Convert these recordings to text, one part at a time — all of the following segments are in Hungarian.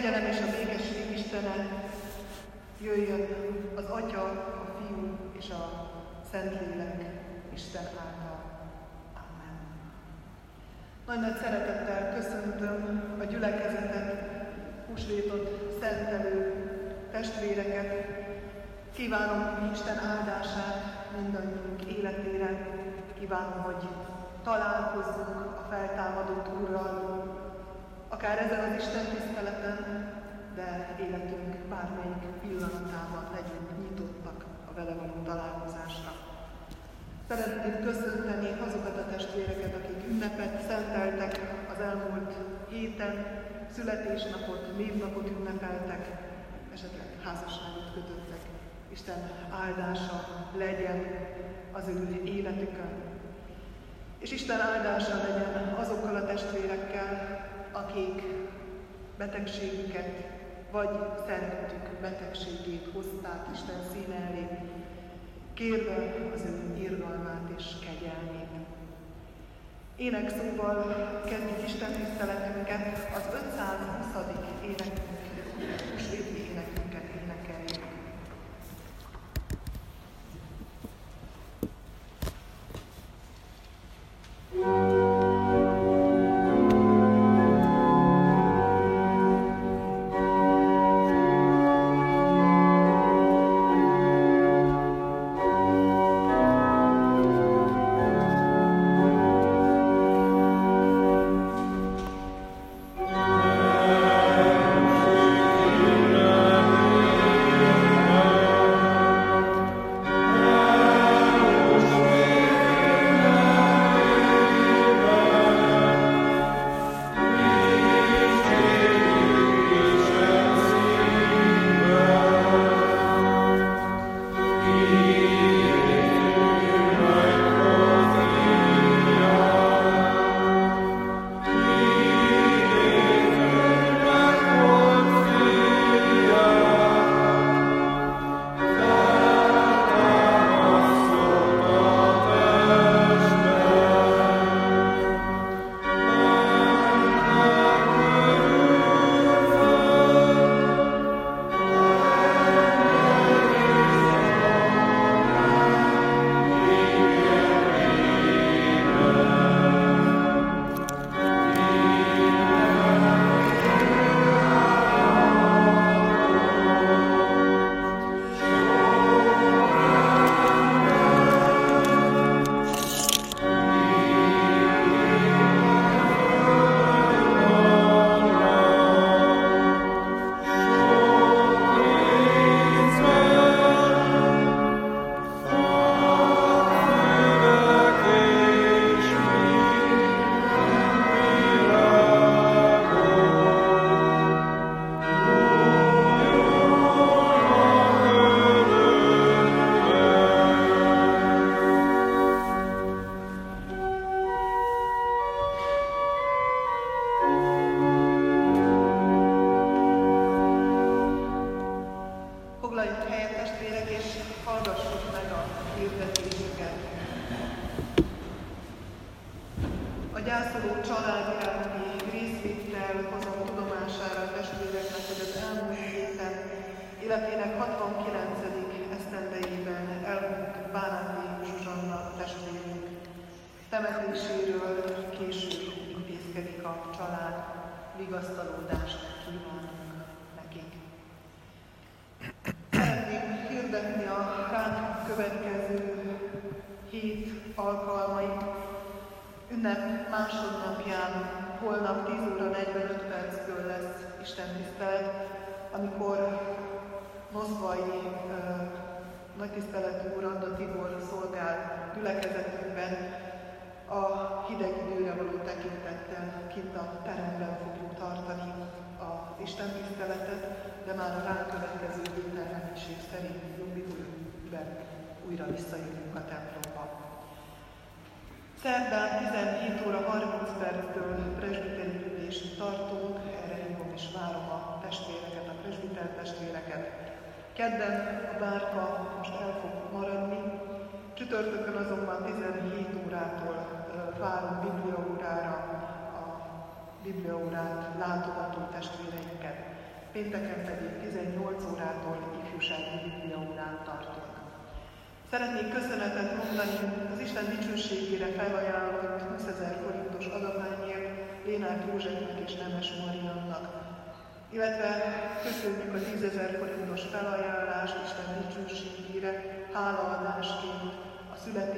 kegyelem és a békesség Istene jöjjön az Atya, a Fiú és a Szentlélek Isten által. Amen. Nagy nagy szeretettel köszöntöm a gyülekezetet, húsvétot szentelő testvéreket. Kívánom Isten áldását mindannyiunk életére. Kívánom, hogy találkozzunk a feltámadott Úrral, akár ezen az Isten tiszteleten, de életünk bármelyik pillanatában legyünk nyitottak a vele való találkozásra. Szeretném köszönteni azokat a testvéreket, akik ünnepet szenteltek az elmúlt héten, születésnapot, névnapot ünnepeltek, esetleg házasságot kötöttek. Isten áldása legyen az ő életükön. És Isten áldása legyen azokkal a testvérekkel, akik betegségüket vagy szerettük betegségét hozták Isten színe elé, kérve az ő irgalmát és kegyelmét. Ének szóval kezdjük Isten tiszteletünket az 520. énekünk, húsvéti énekünket énekeljük. Kedden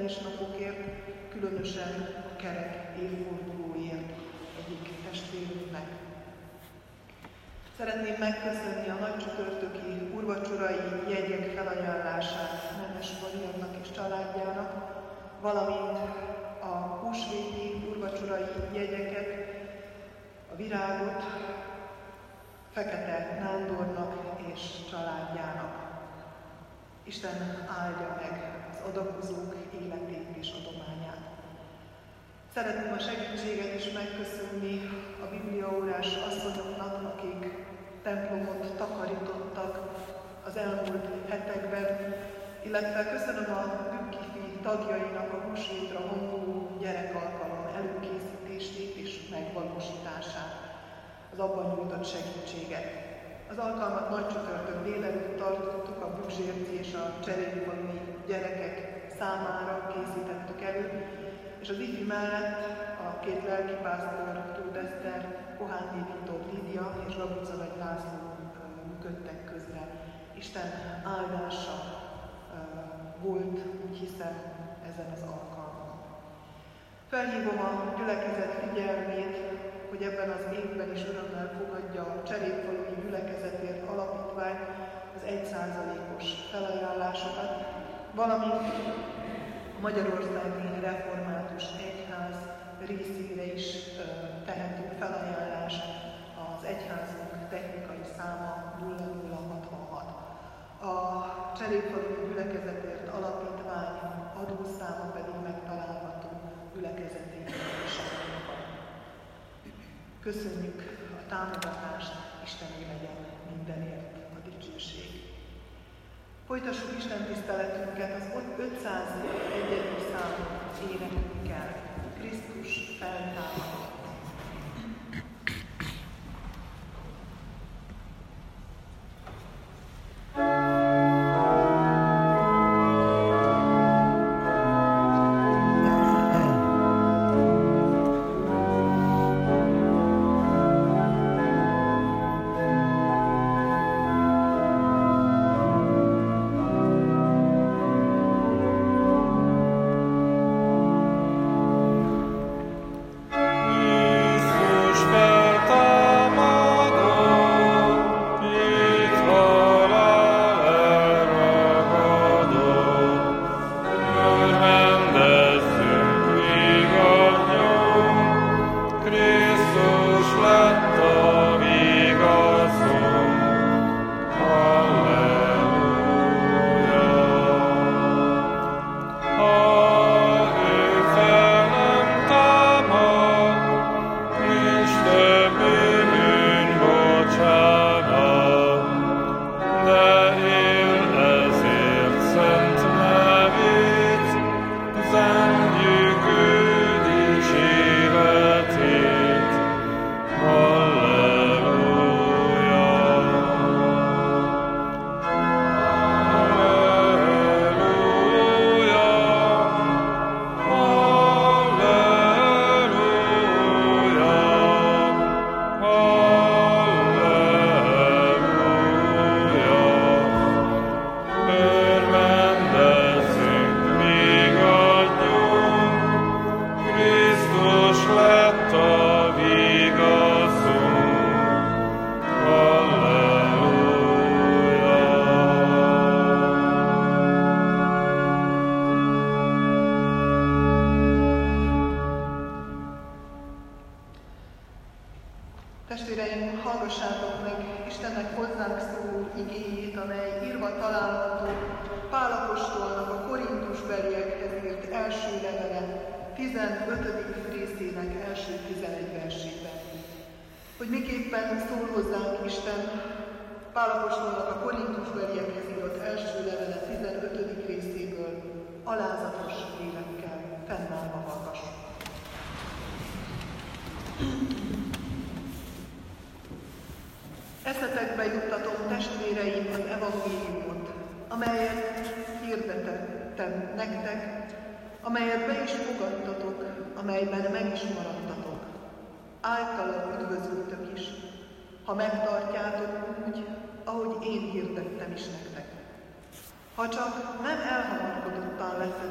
a születésnapokért, különösen a kerek évfordulóért egyik testvérünknek. Szeretném megköszönni a nagy csütörtöki urvacsorai jegyek felajánlását Nemes Mariannak és családjának, valamint a húsvéti urvacsorai jegyeket, a virágot Fekete Nándornak és családjának. Isten áldja meg adakozók életét és adományát. Szeretném a segítséget is megköszönni a bibliaórás asszonyoknak, akik templomot takarítottak az elmúlt hetekben, illetve köszönöm a Bükkifi tagjainak a húsvétra hanguló gyerekalkalom előkészítését és megvalósítását, az abban nyújtott segítséget. Az alkalmat nagy csütörtök délelőtt tartottuk, a Bükzsérci és a cserélfalui gyerekek számára készítettük elő, és az ifi mellett a két lelkipásztor, Tóth Eszter, Kohányi Viktor Lídia és Gabica vagy László működtek közre. Isten áldása volt, úgy hiszem, ezen az alkalmon. Felhívom a gyülekezet figyelmét, hogy ebben az évben is örömmel fogadja a Cserépfalui Gyülekezetért Alapítvány az 1%-os felajánlásokat, valamint a Magyarországi Református Egyház részére is tehetünk felajánlást az egyházunk technikai száma 0066. A Cserépfalui Gyülekezetért Alapítvány adószáma pedig megtalálható gyülekezeti Köszönjük a támogatást, Istené legyen mindenért a dicsőség. Folytassuk Isten tiszteletünket az 501. számú énekünkkel. Krisztus feltámadott.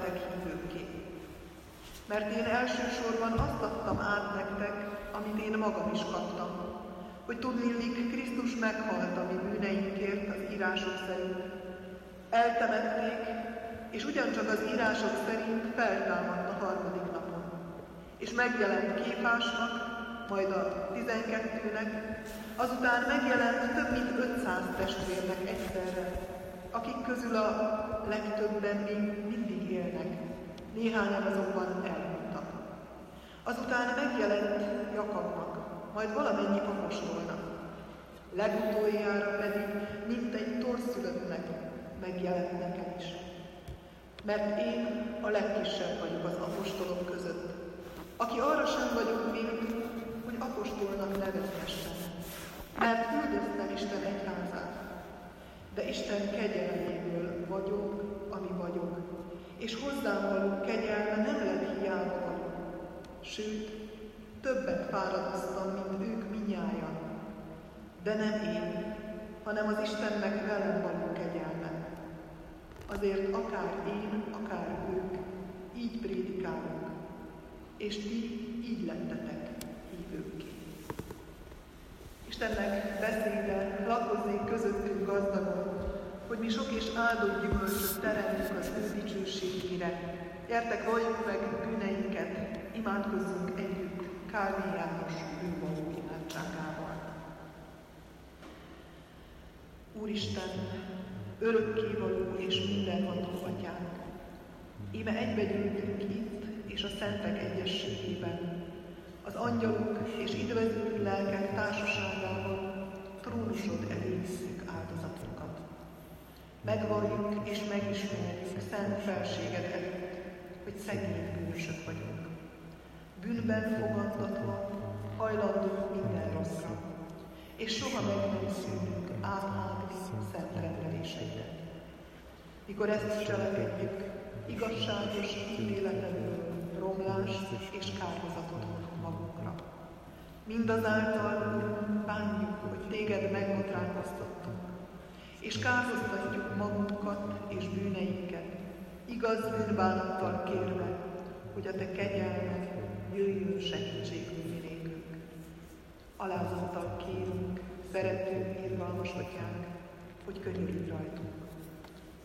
Leszetek hívőké. Mert én elsősorban azt adtam át nektek, amit én magam is kaptam, hogy tudnélik Krisztus meghalt a mi bűneinkért az írások szerint. Eltemették, és ugyancsak az írások szerint feltámadt a harmadik napon. És megjelent képásnak, majd a tizenkettőnek, azután megjelent több mint 500 testvérnek egyszerre, akik közül a legtöbben még mindig élnek, néhányan azonban elmondtak. Azután megjelent Jakabnak, majd valamennyi apostolnak. Legutoljára pedig, mint egy torszülöttnek, megjelent nekem is. Mert én a legkisebb vagyok az apostolok között, aki arra sem vagyok méltó, hogy apostolnak nevezhessen, mert üldöztem Isten egyházát, de Isten kegyelméből vagyok, ami vagyok, és hozzám való kegyelme nem lett hiába. Sőt, többet fáradoztam, mint ők minnyájan. De nem én, hanem az Istennek velem való kegyelme. Azért akár én, akár ők, így prédikálunk, és ti így lettetek hívőké. Istennek beszéde lakozzék közöttünk gazdagon, hogy mi sok és áldott gyümölcsöt teremtünk az ő dicsőségére. Gyertek, valljuk meg bűneinket, imádkozzunk együtt Kálvé János bűnvaló imádságával. Úristen, örökkévaló és mindenható atyánk, íme egybegyűltünk itt és a szentek egyességében, az angyalok és idvező lelkek társaságában trónusod áldozatunkat. Megvalljuk és megismerjük szent felséged előtt, hogy szegény bűnösök vagyunk. Bűnben fogadtatva, hajlandók minden rosszra, és soha meg nem szűnünk átlátni szent rendeléseidet. Mikor ezt cselekedjük, igazságos ítéletedből romlást és kárhozatot hozunk magunkra. Mindazáltal, bánjuk, hogy téged megbotránkoztattunk, és kárhoztatjuk magunkat és bűneinket, igaz bűnbánattal kérve, hogy a te kegyelmed jöjjön segítségül minékünk. Alázattal kérünk, szerető, irgalmas atyánk, hogy könyörülj rajtunk.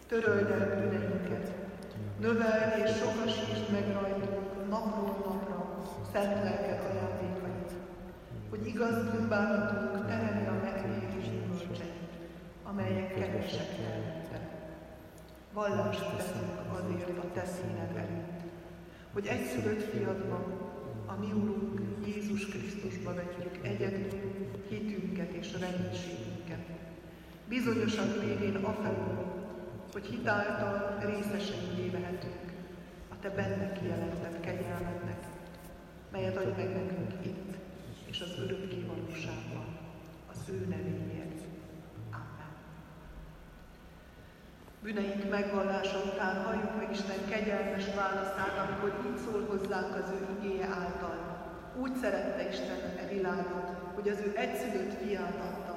Töröld el bűneinket, növeld és sokasítsd meg rajtunk napról napra szent lelked ajándékait, hogy igaz bűnbánatunk teremje a gyümölcseit, amelyek kevesek jelente. Vallást teszünk azért a te színed előtt, hogy egyszülött fiadban, a mi Úrunk Jézus Krisztusba vetjük egyedül hitünket és reménységünket. Bizonyosan végén afelől, hogy hitáltal részesei lehetünk a Te benne kijelentett kegyelmednek, melyet adj meg nekünk itt és az örökké valóságban, az ő nevéért. Amen. Bűneink megvallása után halljuk meg Isten kegyelmes válaszát, amikor így szól hozzánk az ő igéje által. Úgy szerette Isten e világot, hogy az ő egyszülött fiát adta,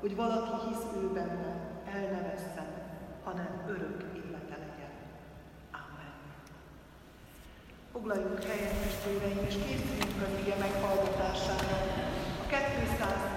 hogy valaki hisz ő benne, el ne vesszen, hanem örök élete legyen. Amen. Foglaljunk helyet, testvéreim, és készüljünk az ige meghallgatására. A 291.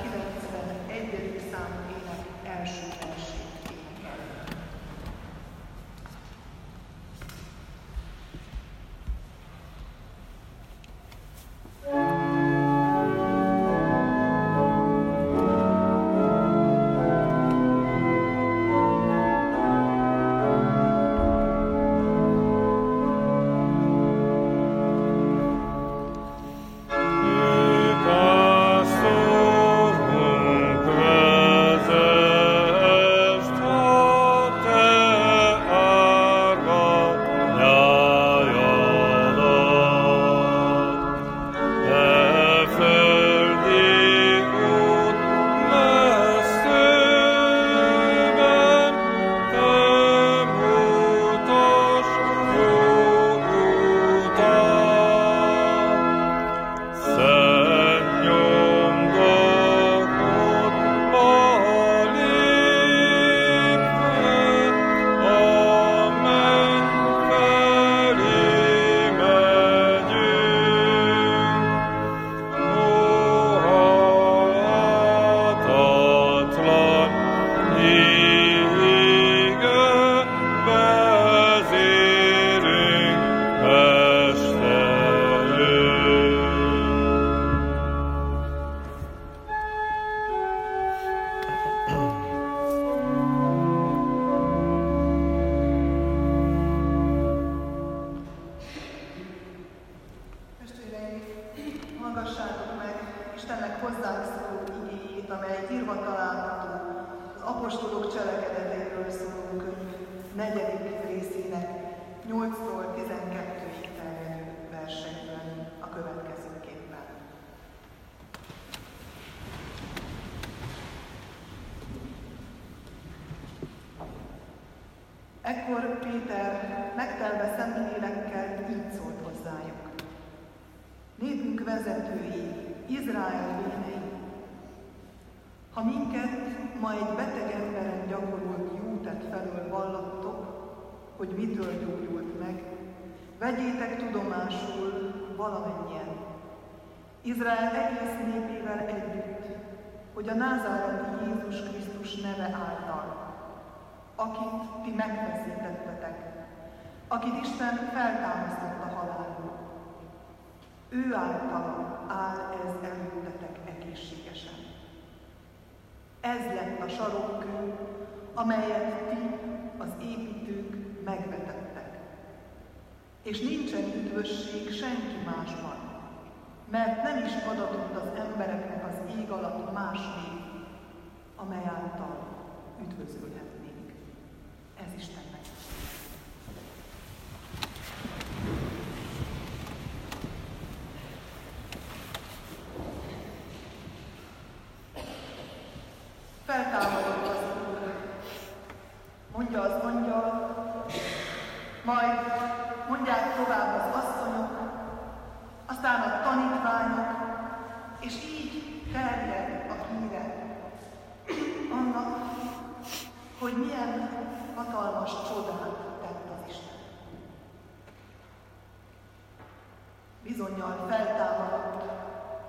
Bizonyal feltámadott,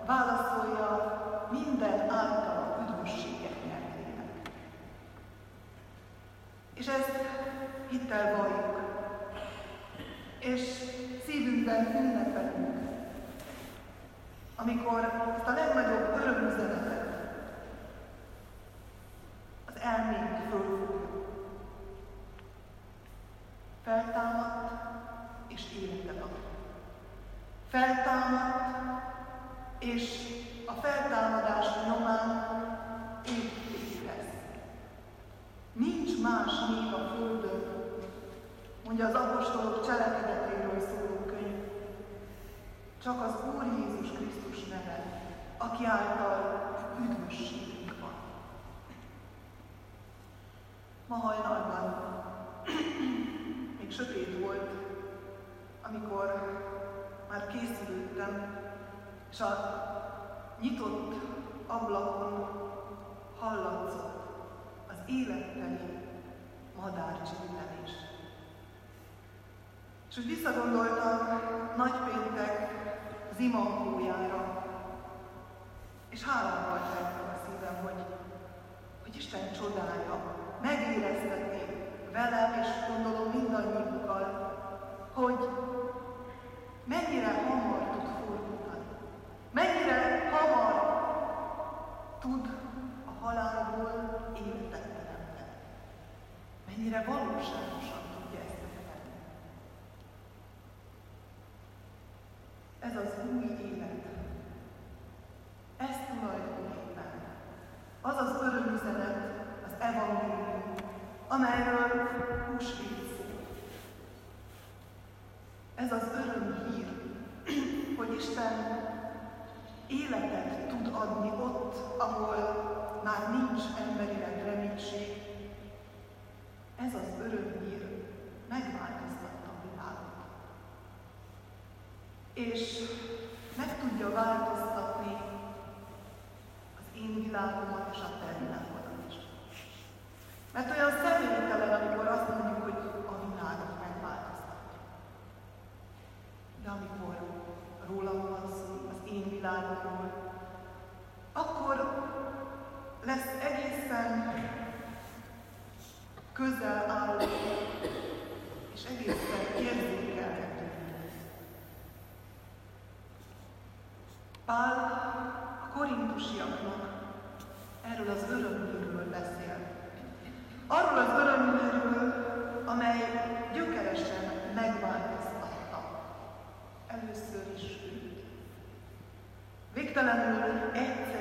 válaszolja minden által üdvösséget nyertének. És ezt hittel valljuk, és szívünkben ünnepelünk, amikor ezt a legnagyobb örömüzenetet az elménk fölfogja. Feltámadt és életet ad. Feltámadt és a feltámadás nyomán építés lesz. Nincs más név a Földön, mondja az apostolok cselekedetéről szóló könyv, csak az Úr Jézus Krisztus neve, aki által üdvösségünk van. Ma hajnalban még sötét volt, amikor már készülődtem, és a nyitott ablakon hallatszott az életteli madárcsillelés. És úgy visszagondoltam nagypéntek zimankójára, és hálával tettem a szívem, hogy, hogy Isten csodája megéreztetni velem, és gondolom mindannyiunkkal, hogy mennyire hamar tud fordulni, mennyire hamar tud a halálból életet teremteni, mennyire valóságosan tudja ezt megtenni. Ez az új élet. Ez tulajdonképpen az az örömüzenet, az evangélium, amelyről húsvét. Ez az örömhír, hogy Isten életet tud adni ott, ahol már nincs emberileg reménység. Ez az örömhír megváltoztatta a világot. És meg tudja változtatni az én világomat és a te világodat is. Mert olyan személytelen, amikor azt mondjuk, hogy a világot megváltoztatja. De amikor rólam van szó, az én világomról, akkor lesz egészen közel álló és egészen érzékelhető. Pál a korintusiaknak erről az örömhírről beszél. Arról az örömhírről, amely gyökeresen megváltoztatta először is őt. Végtelenül egyszerű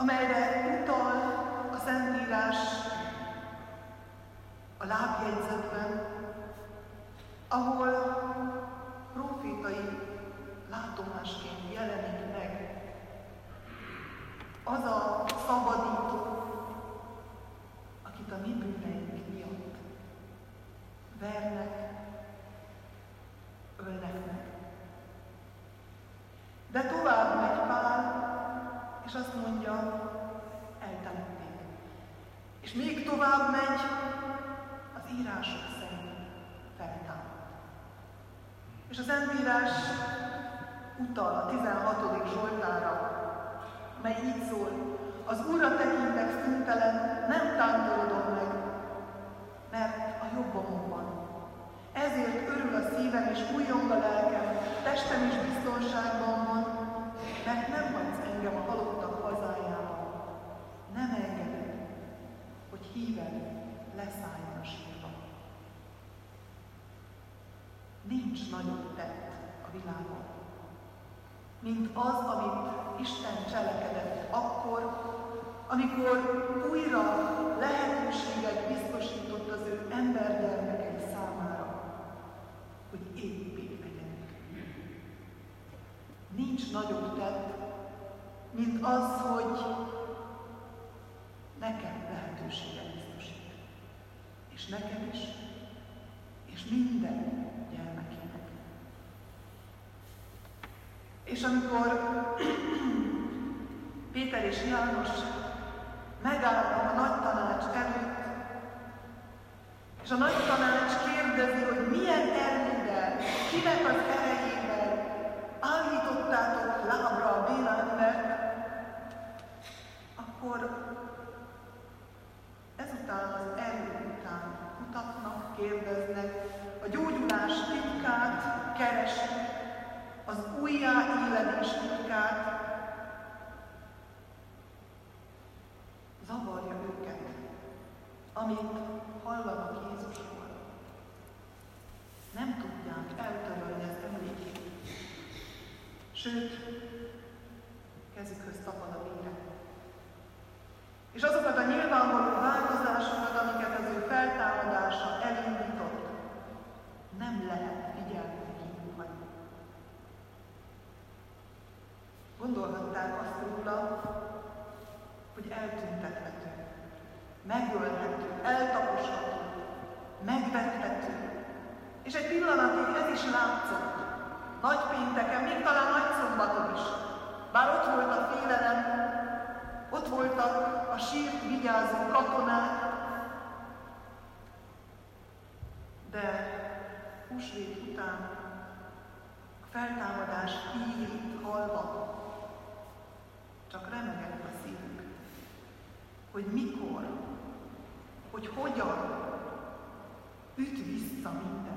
amelyre utal a Szentírás a lábjegyzetben, ahol profétai látomásként jelenik meg az a szabadító, akit a mi bűneink miatt vernek, ölnek meg. De tovább megy Pál, és azt mondja, eltemették. És még tovább megy, az írások szerint feltámad. És az Szentírás utal a 16. Zsoltára, mely így szól, az Úrra tekintek szüntelen, nem tántorodom meg, mert a jobbomon van. Ezért örül a szívem és újjong a lelkem, testem is biztonságban van, mert nem hagysz engem a halottak hazájába. Nem engeded, hogy híved leszálljon a sírba. Nincs nagyobb tett a világon, mint az, amit Isten cselekedett akkor, amikor újra lehetőséget biztosított az ő embergyermekei számára, hogy éppé legyenek. Nincs nagyobb tett, mint az, hogy nekem lehetőséget biztosít. És nekem is, és minden gyermekének. És amikor Péter és János megállnak a nagy tanács előtt, és a nagy tanács kérdezi, hogy milyen erővel, kinek az erejével állítottátok lábra a embert, akkor ezután az erő után kutatnak, kérdeznek, a gyógyulás titkát keresik, az újjáéledés titkát, zavarja őket, amit hallanak Jézusról. Nem tudják eltörölni az emlékét. Sőt, kezükhöz tapad a vére. És azokat a nyilvánvaló változásokat, amiket az ő feltámadása elindított, nem lehet figyelni kívül hagyni. Gondolhatták azt róla, hogy eltüntethető, megölhető, eltaposható, megvethető. És egy pillanatig ez is látszott. Nagy pénteken, még talán nagy szombaton is. Bár ott volt a félelem, ott voltak a sírt vigyázó katonák, de húsvét után a feltámadás hírét hallva csak remegett a szívük, hogy mikor, hogy hogyan üt vissza mindez.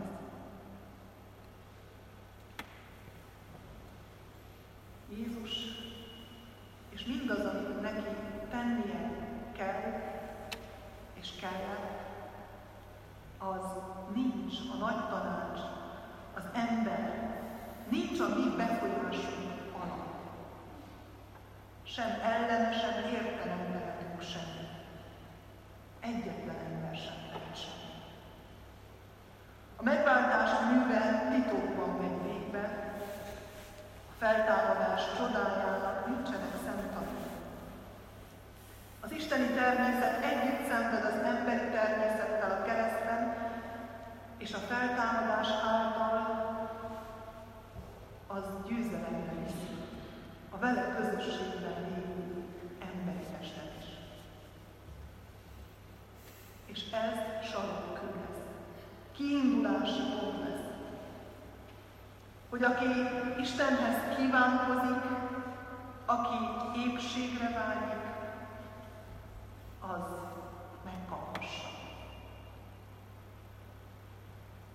Jézus és mindaz, amit neki tennie kell és kellett, az nincs a nagy tanács, az ember, nincs a mi befolyásunk alatt. Sem ellene, sem értelem lehetünk semmi. Egyetlen ember sem lehet semmi. A megváltás műve titokban megy végbe, a feltámadás csodájának nincsenek isteni természet együtt szenved az emberi természettel a keresztben, és a feltámadás által az győzelemre viszi a vele közösségben lévő emberi testet is. És ez sarokkő lesz, kiindulási pont lesz, hogy aki Istenhez kívánkozik, aki épségre vágyik, az megkaphassa.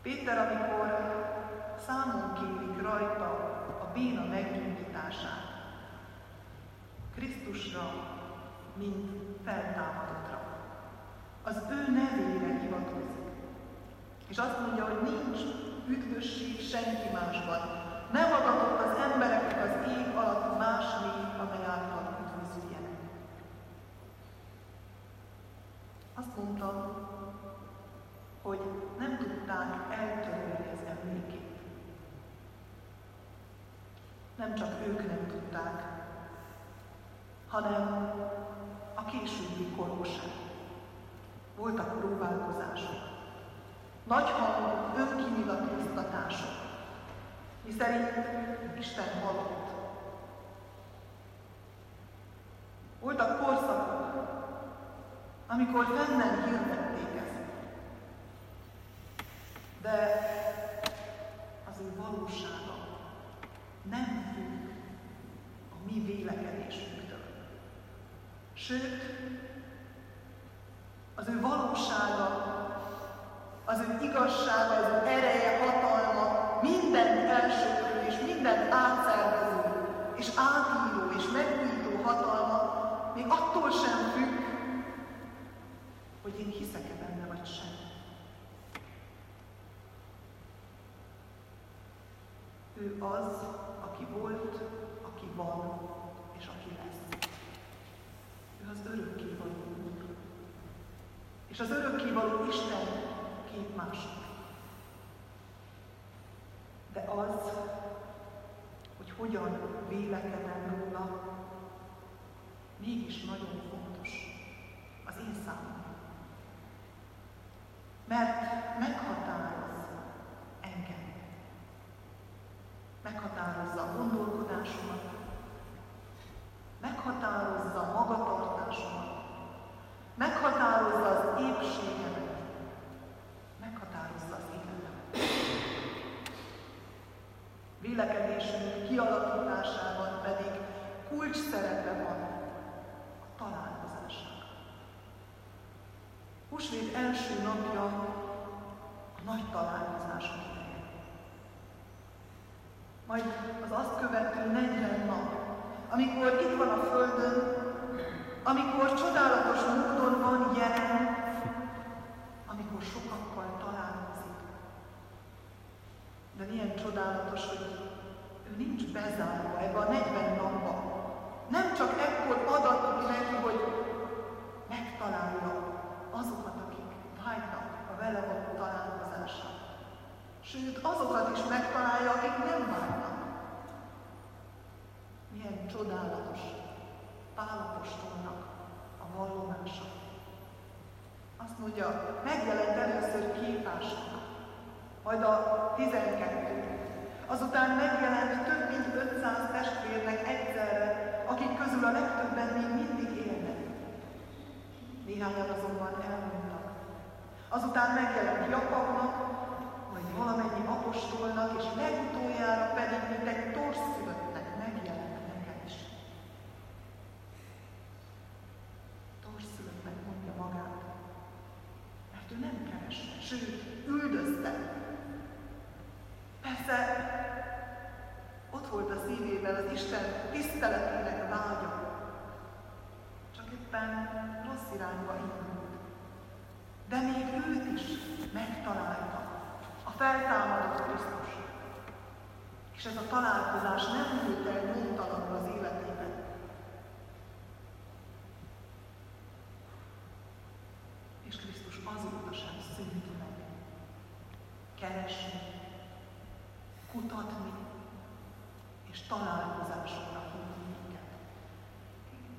Péter, amikor számon kérik rajta a béna meggyógyítását, Krisztusra, mint feltámadottra, az ő nevére hivatkozik. És azt mondja, hogy nincs üdvösség senki másban. Nem adatott az embereknek az ég alatt más név, amely által üdvözüljenek. Azt mondta, hogy nem tudták eltörölni az emlékét. Nem csak ők nem tudták, hanem a későbbi korúság. Voltak próbálkozások, nagyhangú önkínyilatkoztatások, miszerint Isten halott. Voltak korszakok, amikor fennen hirdették ezt. De az ő valósága nem függ a mi vélekedésünktől. Sőt, az ő valósága, az ő igazsága, az ő ereje, hatalma minden elsőprő és minden átszervező és átíró és megújító hatalma még attól sem függ, hogy én hiszek-e benne vagy sem. Ő az, aki volt, aki van, és aki lesz. Ő az örökkévaló Úr. És az örökkévaló Isten két mások. De az, hogy hogyan vélekedem róla, mégis nagyon fontos az én számomra. Mert meghatároz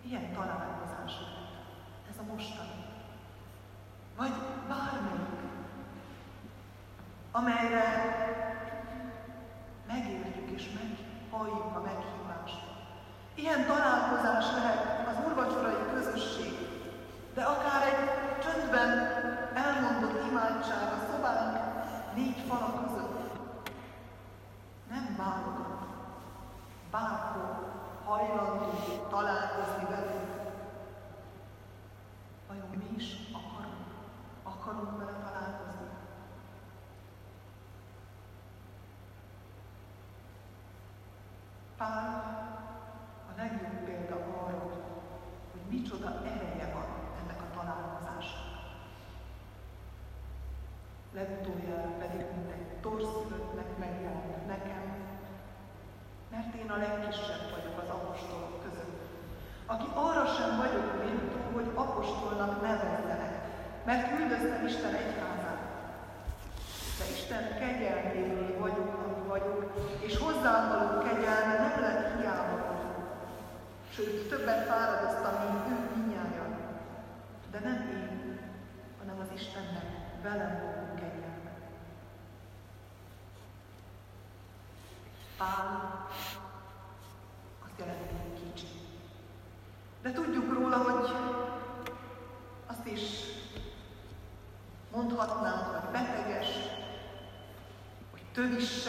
Ilyen lehet. Ez a mostani. Vagy bármelyik, amelyre megértjük és meghalljuk a meghívást. Ilyen találkozás lehet az urvacsorai közösség, de akár egy csöndben elmondott imádság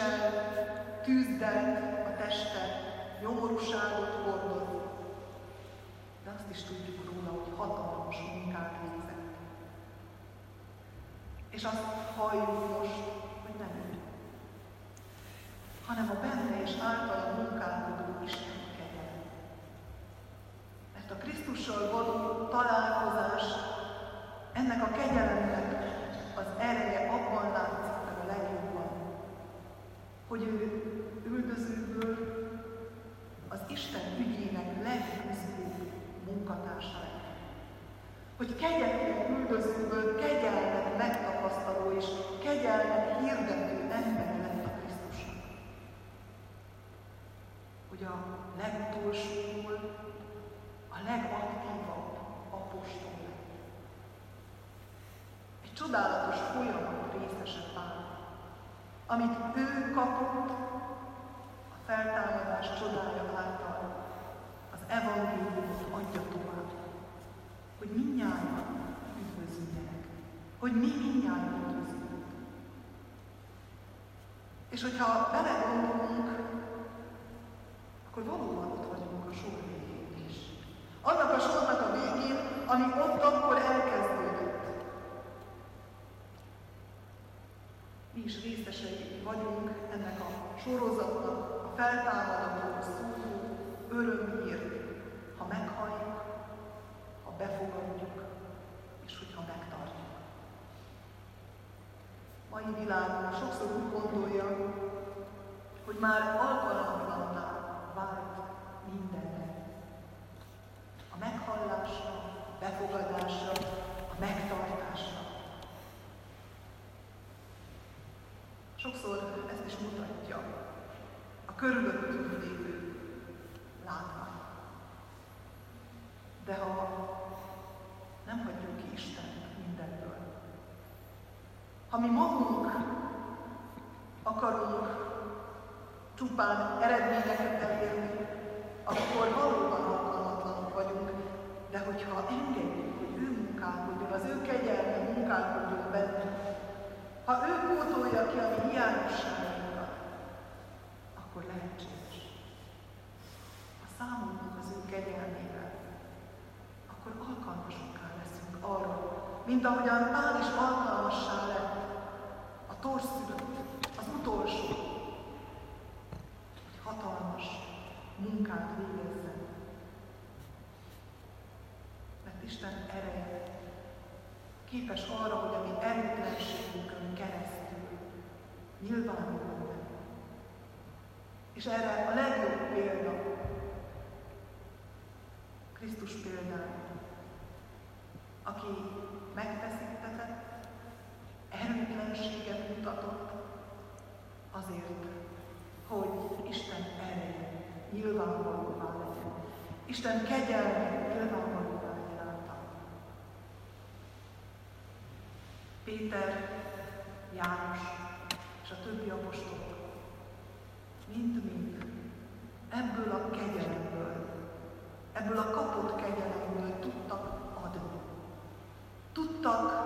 show. Csodálatos folyamat részese Pál, amit ő kapott a feltámadás csodája által, az evangéliumot adja tovább, hogy minnyáján üdvözüljenek, hogy mi minnyáján üdvözüljünk. És hogyha belegondolunk, akkor valóban ott vagyunk a sor végén is. Annak a sornak a végén, ami ott akkor mi is részesei vagyunk ennek a sorozatnak, a feltámadóról szóló örömhírt, ha meghalljuk, ha befogadjuk, és hogyha megtartjuk. Mai világban sokszor úgy gondolja, hogy már alkalmatlanná vált mindenre. A meghallásra, befogadásra, a megtartásra. Sokszor ezt is mutatja a körülöttünk lévő látvány. De ha nem hagyjuk ki Istent mindenből, ha mi magunk akarunk csupán eredményeket elérni, akkor valóban alkalmatlanok vagyunk, de hogyha engedjük, hogy ő munkálkodjon, az ő kegyelme munkálkodjon bennünk, ha ő pótolja ki a mi hiányosságainkat, akkor lehetséges. Ha számolunk az ő kegyelmével, akkor alkalmasokká leszünk arra, mint ahogyan Pál is alkalmassá lett a torszülött, az utolsó, hogy hatalmas munkát végezzen. Mert Isten ereje képes arra, hogy a mi erőtlenségünkön keresztül nyilvánuljon meg. És erre a legjobb példa Krisztus példája, aki megfeszítetett, erőtlenséget mutatott azért, hogy Isten ereje nyilvánvalóvá legyen. Isten kegyelme nyilvánvalóvá Péter, János és a többi apostolok mind-mind ebből a kegyelemből, ebből a kapott kegyelemből tudtak adni. Tudtak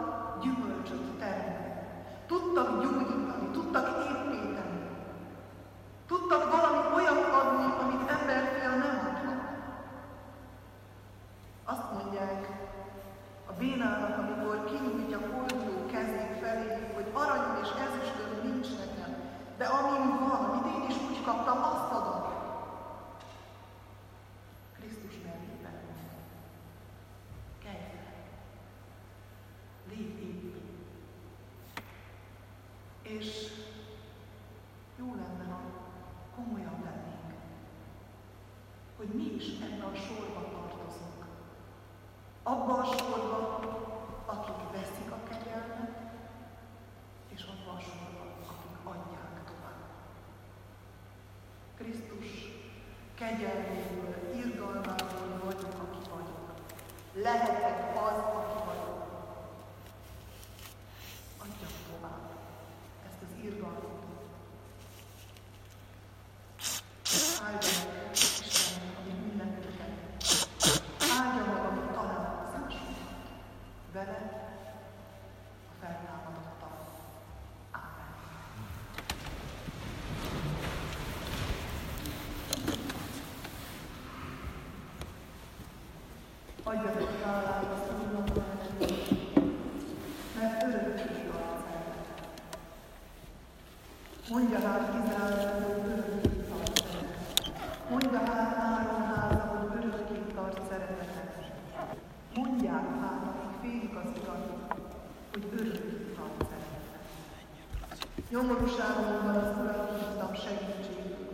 Nyomorúságomban az Urat hívtam segítségül.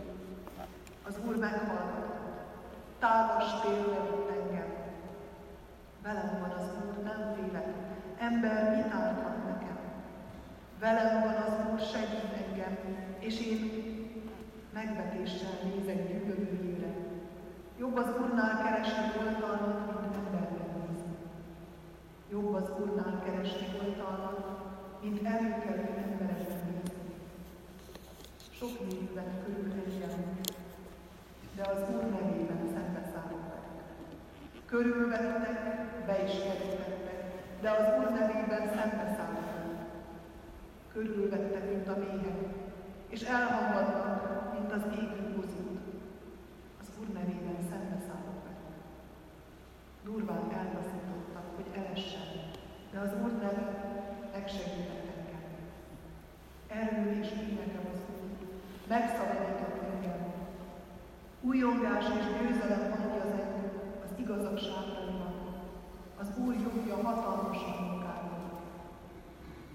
Az Úr meghallgatott. Tágas térre vitt engem. Velem van az Úr, nem félek. Ember mit árthat nekem? Velem van az Úr, segít engem, és én megvetéssel nézek gyűlölőjére. Jobb az Úrnál keresni oltalmat, mint emberben nézni. Jobb az Úrnál keresni oltalmat, mint előkelő nézni. Sok név vett körül engem, de az Úr nevében szembeszállok velük. Körülvettek, be is kerítettek, de az Úr nevében szembeszállok velük. Körülvettek, mint a méhek, és elhamvadnak, mint az égő buzút. Az Úr nevében szembeszállok velük. Durván elvaszítottak, hogy elessen, de az Úr neve megsegített engem. Erő és nekem az Úr, megszabadított engem. Újongás és győzelem hangja az engem az igazagságaiban. Az Úr jobbja hatalmasan munkálkodik.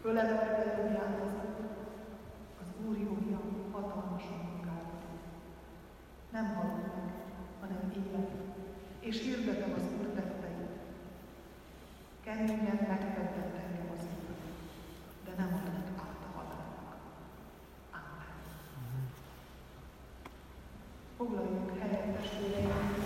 Fölemelte jobbját az az Úr jobbja hatalmasan munkálkodik. Nem halok meg, hanem élek, és hirdetem az Úr tetteit. Keményen megfedett engem az Úr, de nem adott át a halálnak. Ámen. Foglaljunk helyet, testvéreim! Az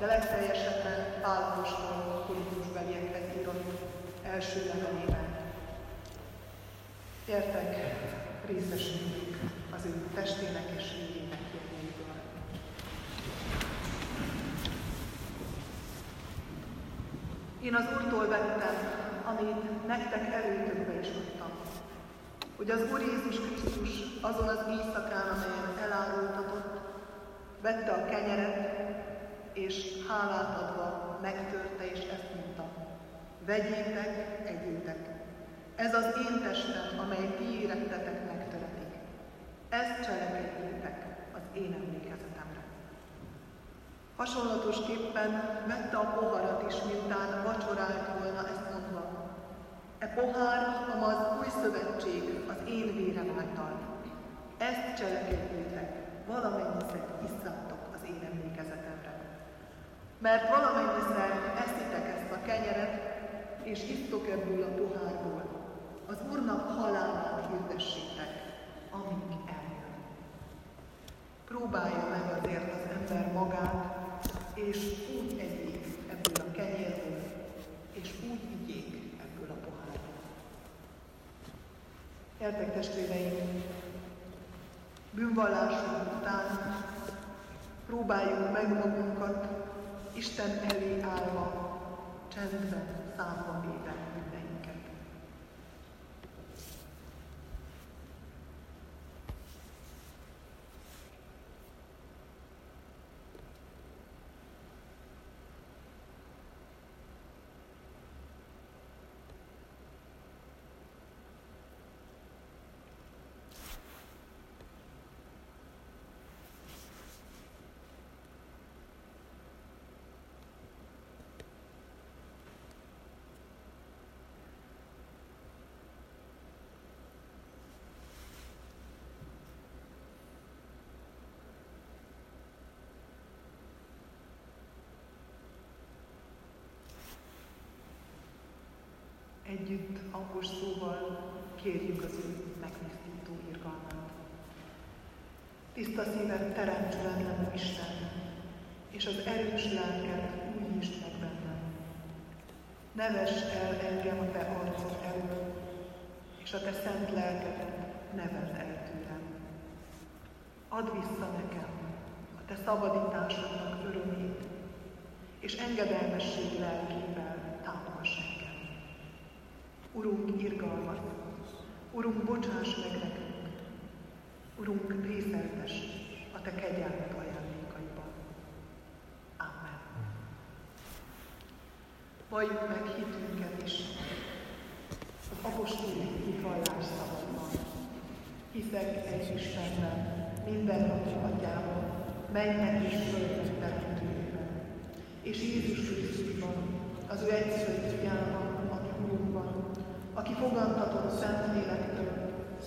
de legteljesebben Pálapostól politikusbeliekhez írott első levelében. Gyertek, részesüljünk az ő testének és végének jegyeiből. Én az Úrtól vettem, amit nektek előtökbe is adtam, hogy az Úr Jézus Krisztus azon az éjszakán, amelyen elárultatott, vette a kenyeret, és hálát adva megtörte, és ezt mondta. Vegyétek, egyétek, ez az én testem, amely ti érettetek megtöretik. Ezt cselekedjétek az én emlékezetemre. Hasonlatosképpen vette a poharat is, miután vacsorált volna ezt mondva. E pohár, amaz új szövetség az én vérem által. Ezt cselekedjétek, valamennyiszer az emlékezetemre. Mert valamennyiszer eszitek ezt a kenyeret, és isztok ebből a pohárból, az Úrnak halálát hirdessétek, amíg eljön. Próbálja meg azért az ember magát, és úgy egyék ebből a kenyérből, és úgy igyék ebből a pohárból. Értek testvéreim, bűnvallásunk után próbáljuk meg magunkat Isten elé állva, csendben, számba véve Együtt hangos szóval kérjük az ő megtisztító irgalmát. Tiszta szívet teremts bennem, Isten, és az erős lelket is meg bennem. Ne vess el engem a te arcod elől, és a te szent lelkedet ne vedd el tőlem. Add vissza nekem a te szabadításodnak örömét, és engedelmesség lelkével. Urunk, irgalmat! Urunk, bocsáss meg nekünk! Urunk, részeltes a Te kegyelmed ajándékaiban. Amen. Valljuk meg hitünket is az apostoli hitvallás szavaiban. Hiszek egy Istenben, mindenható atyában, mennek és földön teremtőjében, és Jézus Krisztusban, az ő egyszerű fiában, aki fogantatott Szentlélektől,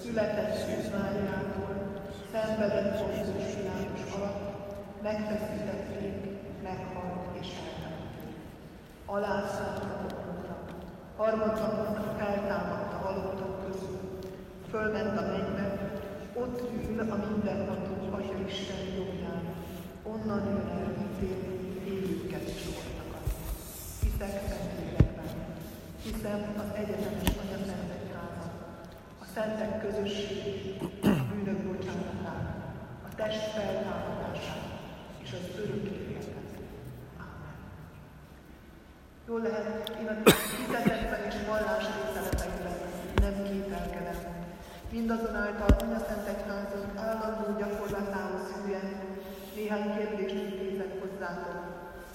született Szűz Máriától, szenvedett Pontus Pilátus alatt, megfeszítették, meghalt és eltemették. Alászállt a harmadnapon feltámadt a halottak közül, fölment a mennybe, ott ül a mindenható Atya Isten jobbján, onnan jön el ítélni élőket és voltakat. Hiszek Szentlélekben, hiszem az egyetemes szentek közösségét, a bűnök bocsánatát, a test feltámadását és az örök életet. Amen. Jól lehet, én a titetekben és vallás részletekben nem kételkedem. Mindazonáltal Szentek házunk állandó gyakorlatához hülyen néhány kérdést intézek hozzátok,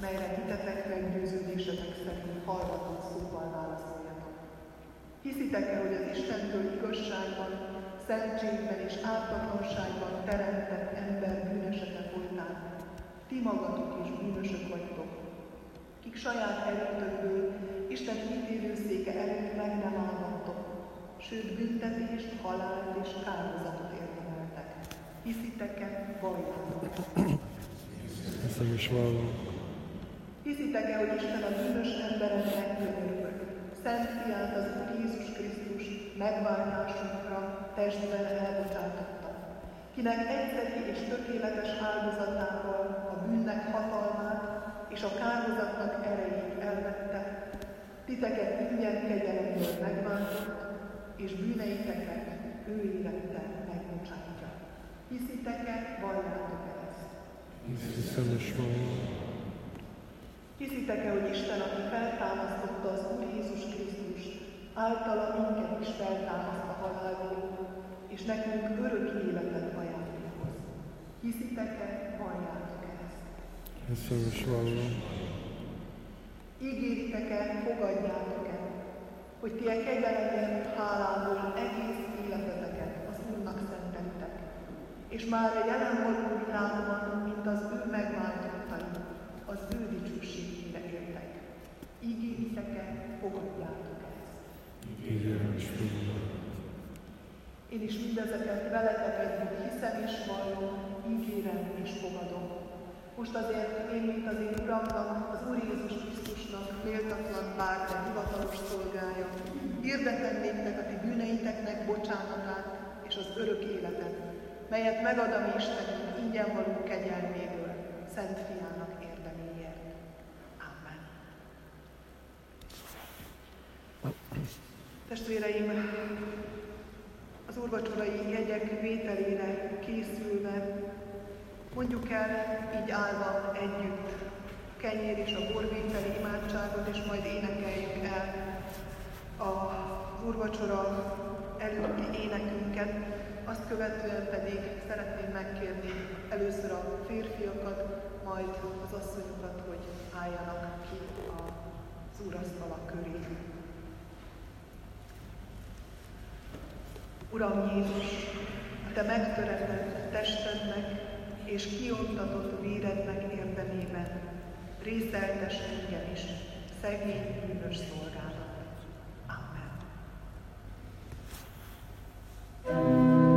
melyre hitetek meggyőződésetek szerint válaszol. Hiszitek-e, hogy az Istentől igazságban, szentségben és ártatlanságban teremtett ember bűnesete folytán? Ti magatok is bűnösök vagytok, kik saját erőtökből Isten ítélőszéke előtt meg nem állhattok, sőt büntetést, halált és kárhozatot érdemeltek. Hiszitek-e, valljátok Hiszem is vallom. Hiszitek-e, hogy Isten a bűnös emberen megkönyörül, Szent fiát az Úr Jézus Krisztus megváltásunkra testben elbocsátotta, kinek egyszeri és tökéletes áldozatával a bűnnek hatalmát és a kárhozatnak erejét elvette, titeket ingyen kegyelemből megváltott, és bűneiteket ő élette megbocsátja. Hiszitek-e, valljátok-e ezt? Hiszem. Hiszitek-e, hogy Isten, aki feltámasztotta az Úr Jézus Krisztus, általa minket is feltámaszt a halálból, és nekünk örök életet ajándékoz? Hiszitek-e, valljátok-e ezt? Hiszem is vallom. Ígéritek-e, fogadjátok-e, hogy ti a kegyelemért hálából egész életeteket az Úrnak szentelitek, és már a jelen való világban, mint az ő megváltottai, az ő dicsőségére éltek. Ígéritek-e, fogadjátok ezt. Én is mindezeket veletek együtt hiszem és vallom, ígérem és fogadom. Most azért én, mint az én Uramnak, az Úr Jézus Krisztusnak méltatlan bár, de hivatalos szolgája, hirdetem néktek a ti bűneiteknek bocsánatát és az örök életet, melyet megad a mi Istenünk ingyen való kegyelméből, Szent Fiának érdeméért. Amen. Testvéreim, az úrvacsorai jegyek vételére készülve, mondjuk el így állva együtt a kenyér és a borvételi imádságot, és majd énekeljük el az úrvacsora előtti énekünket, azt követően pedig szeretném megkérni először a férfiakat, majd az asszonyokat, hogy álljanak ki az úrasztala köré. Uram Jézus, a Te megtöretett testednek és kiontatott vérednek érdemében részeltes engem is, szegény bűnös szolgálat. Amen. Foglaljon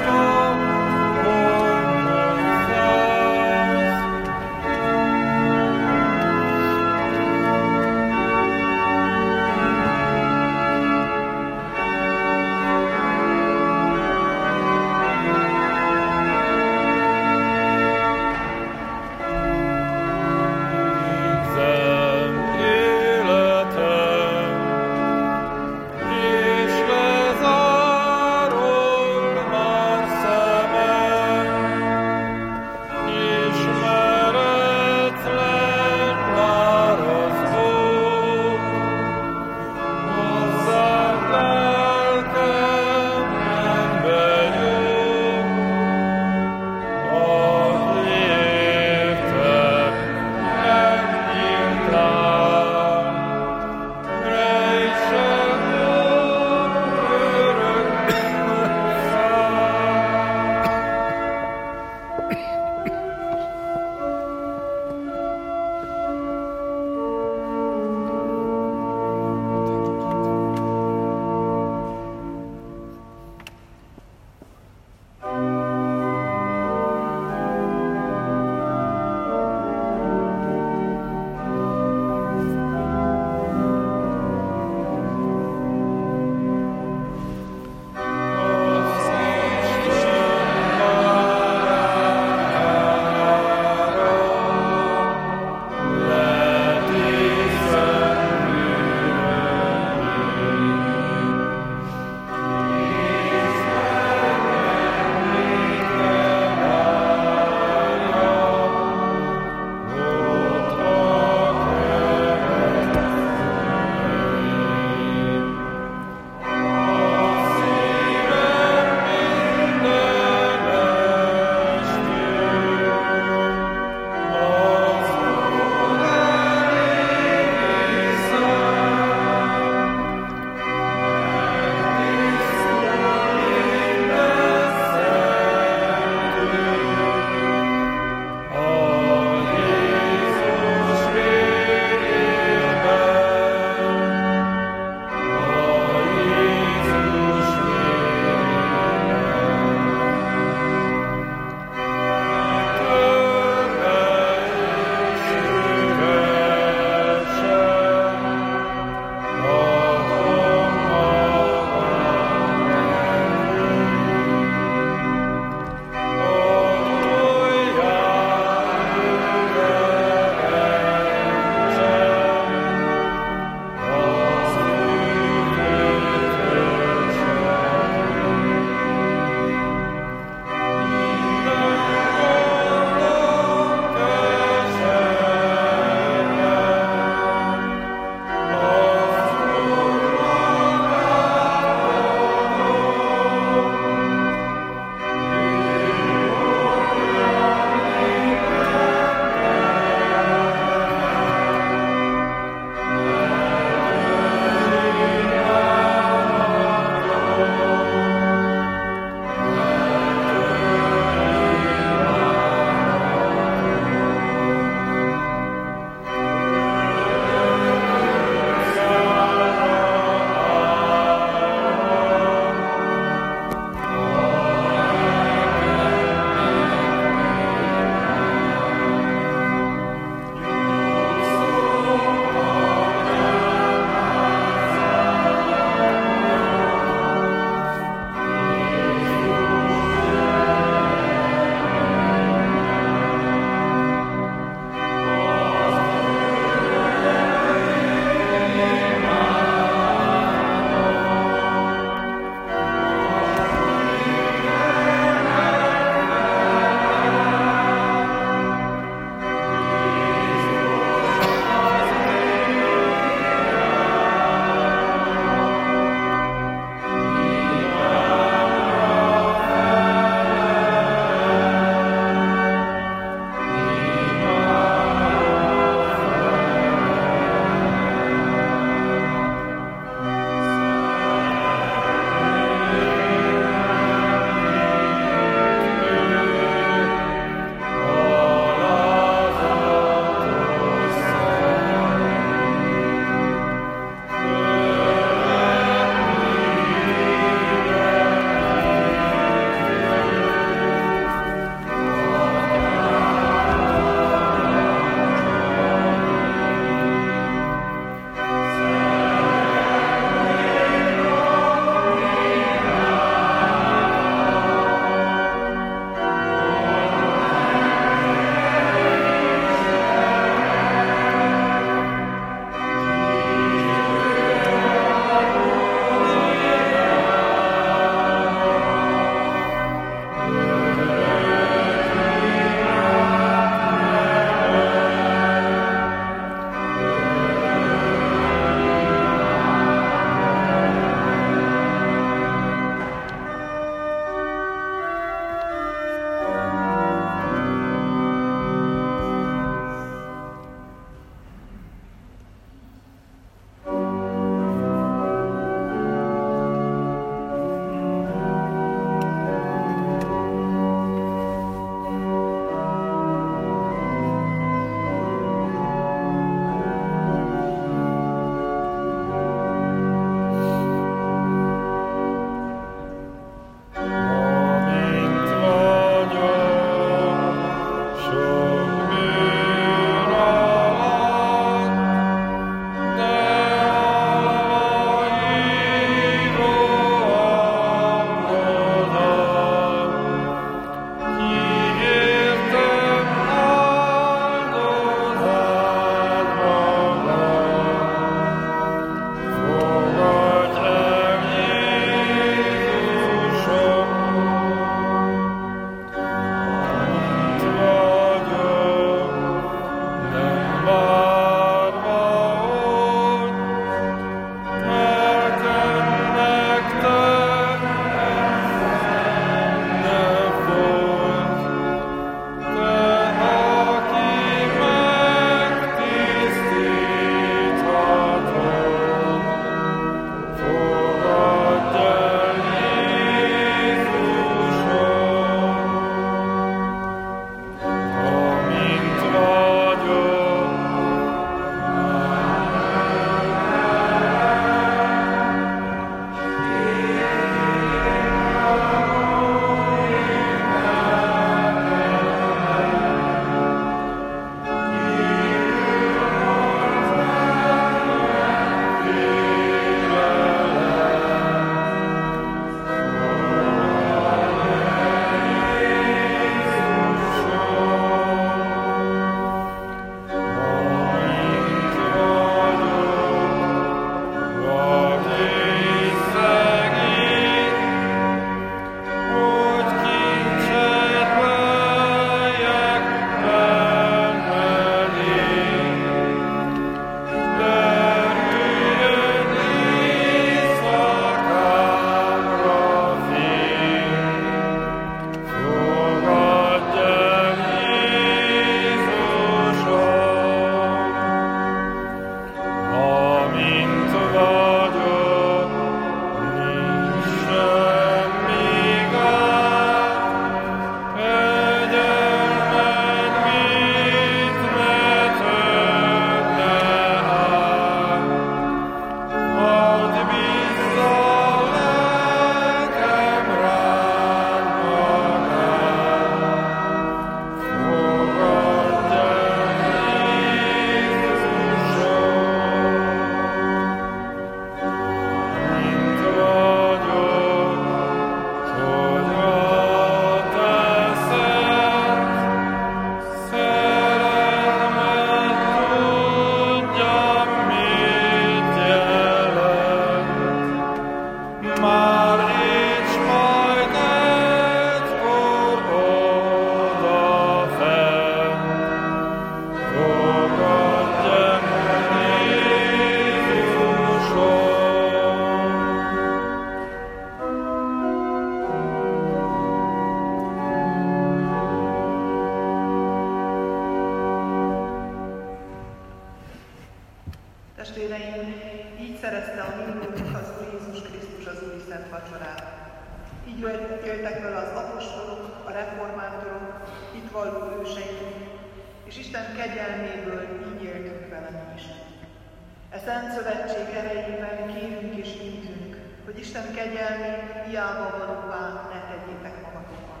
Isten kegyelmét hiába valóvá ne tegyétek magatokban.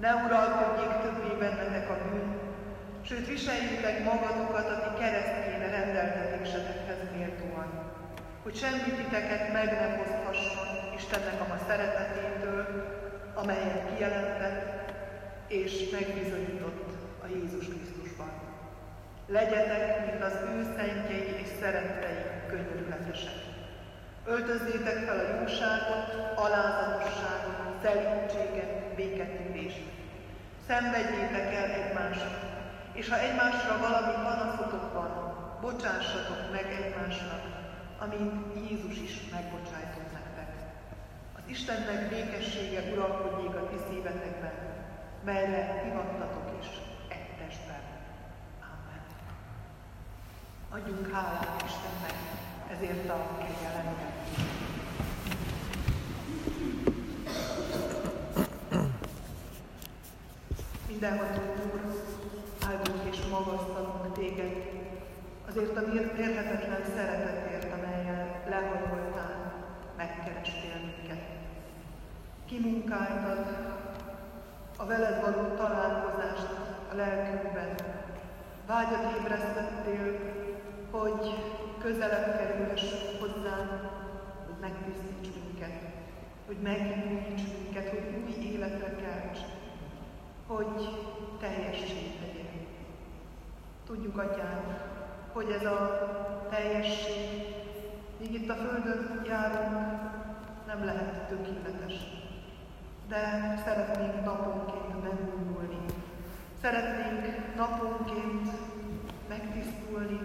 Ne uralkodjék többé bennetek a bűn, sőt viseljétek magatokat a ti keresztjén rendeltetésetekhez méltóan, hogy semmi titeket meg ne hozhasson Istennek a ma szeretetétől, amelyet kijelentett és megbizonyított a Jézus Krisztusban. Legyetek, mint az ő szentjei és szerettei könyörületesek. Öltözzétek fel a jóságot, alázatosságot, szerintséget, béketűrést. Szenvedjétek el egymást, és ha egymásra valami panaszotok van, bocsássatok meg egymásnak, amint Jézus is megbocsájtott nektek. Az Istennek békessége uralkodjék a ti szívetekben, melyre hivattatok is egy testben. Amen. Adjunk hálát Istennek ezért a kegyelemért. Mindenható Úr, áldunk és magasztalunk téged, azért a mérhetetlen szeretetért, amelyel lehajoltál, megkerestél minket. Kimunkáltad a veled való találkozást a lelkünkben. Vágyat ébresztettél, hogy közelebb kerülhessünk hozzánk, hogy megtisztíts minket, hogy megnyújts minket, hogy új életre kelts, hogy teljesség legyen. Tudjuk, Atyánk, hogy ez a teljesség, míg itt a Földön járunk, nem lehet tökéletes. De szeretnénk naponként megújulni. Szeretnénk naponként megtisztulni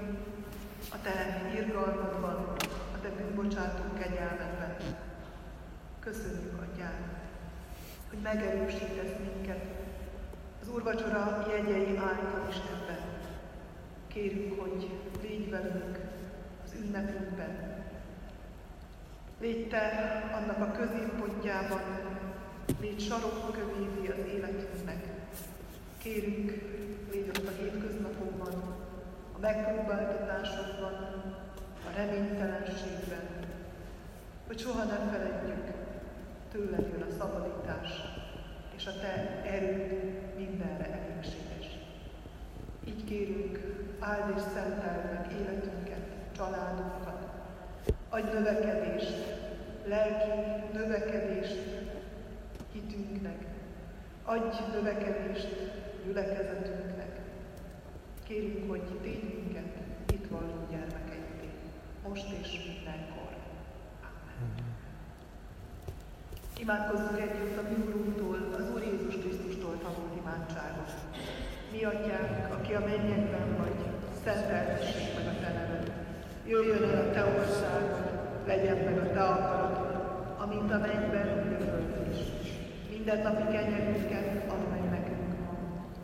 a Te irgalmadban, a Te bűnbocsátó kegyelmedben. Köszönjük, Atyánk, hogy megerősítesz minket az úrvacsora jegyei által is ebben. Kérjük, hogy légy velünk az ünnepünkben. Légy Te annak a középpontjában, légy sarokkövévé az életünknek. Kérünk, légy ott a hétköznapokban, megpróbáltatásokban, a reménytelenségben, hogy soha nem feledjük, tőled jön a szabadítás, és a Te erőd mindenre elégséges. Így kérünk, áld és szenteld meg életünket, családunkat. Adj növekedést, lelki növekedést hitünknek. Adj növekedést gyülekezetünknek. Kérünk, hogy tégy minket itt való gyermekeiké, most és mindenkor. Amen. Imádkozzunk együtt a mi Úrunktól, az Úr Jézus Krisztustól tanult imádságot. Mi atyánk, aki a mennyekben vagy, szenteltessék meg a te neved. Jöjjön el a te országod, legyen meg a te akaratod, amint a mennyben, úgy a földön is. Minden napi kenyerünket add meg nekünk ma,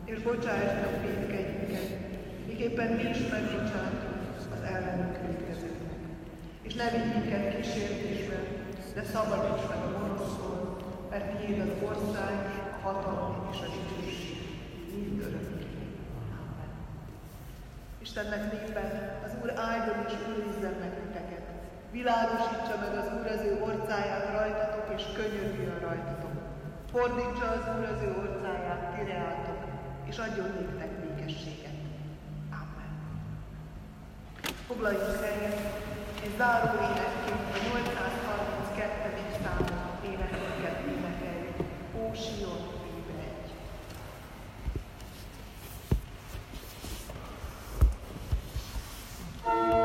és bocsáss meg védkegyünket, miképpen mi is megbocsátunk az ellenünk védkezőknek. És ne vigy minket kísértésbe, de szabadíts meg a gonosztól, mert tiéd az ország, a hatalom és a dicsőség, mind örökké. Istennek népe, az Úr áldjon és őrizzen meg titeket. Világosítsa meg az Úr az ő orcáját rajtatok, és könyörüljön rajtatok. Fordítsa az Úr az ő orcáját tireátok, és adjon néktek békességet. Foglaljunk helyet, és záró énekként a 832. számú énekünket énekeljük. Ó Sion, egy. Sion, Himmel,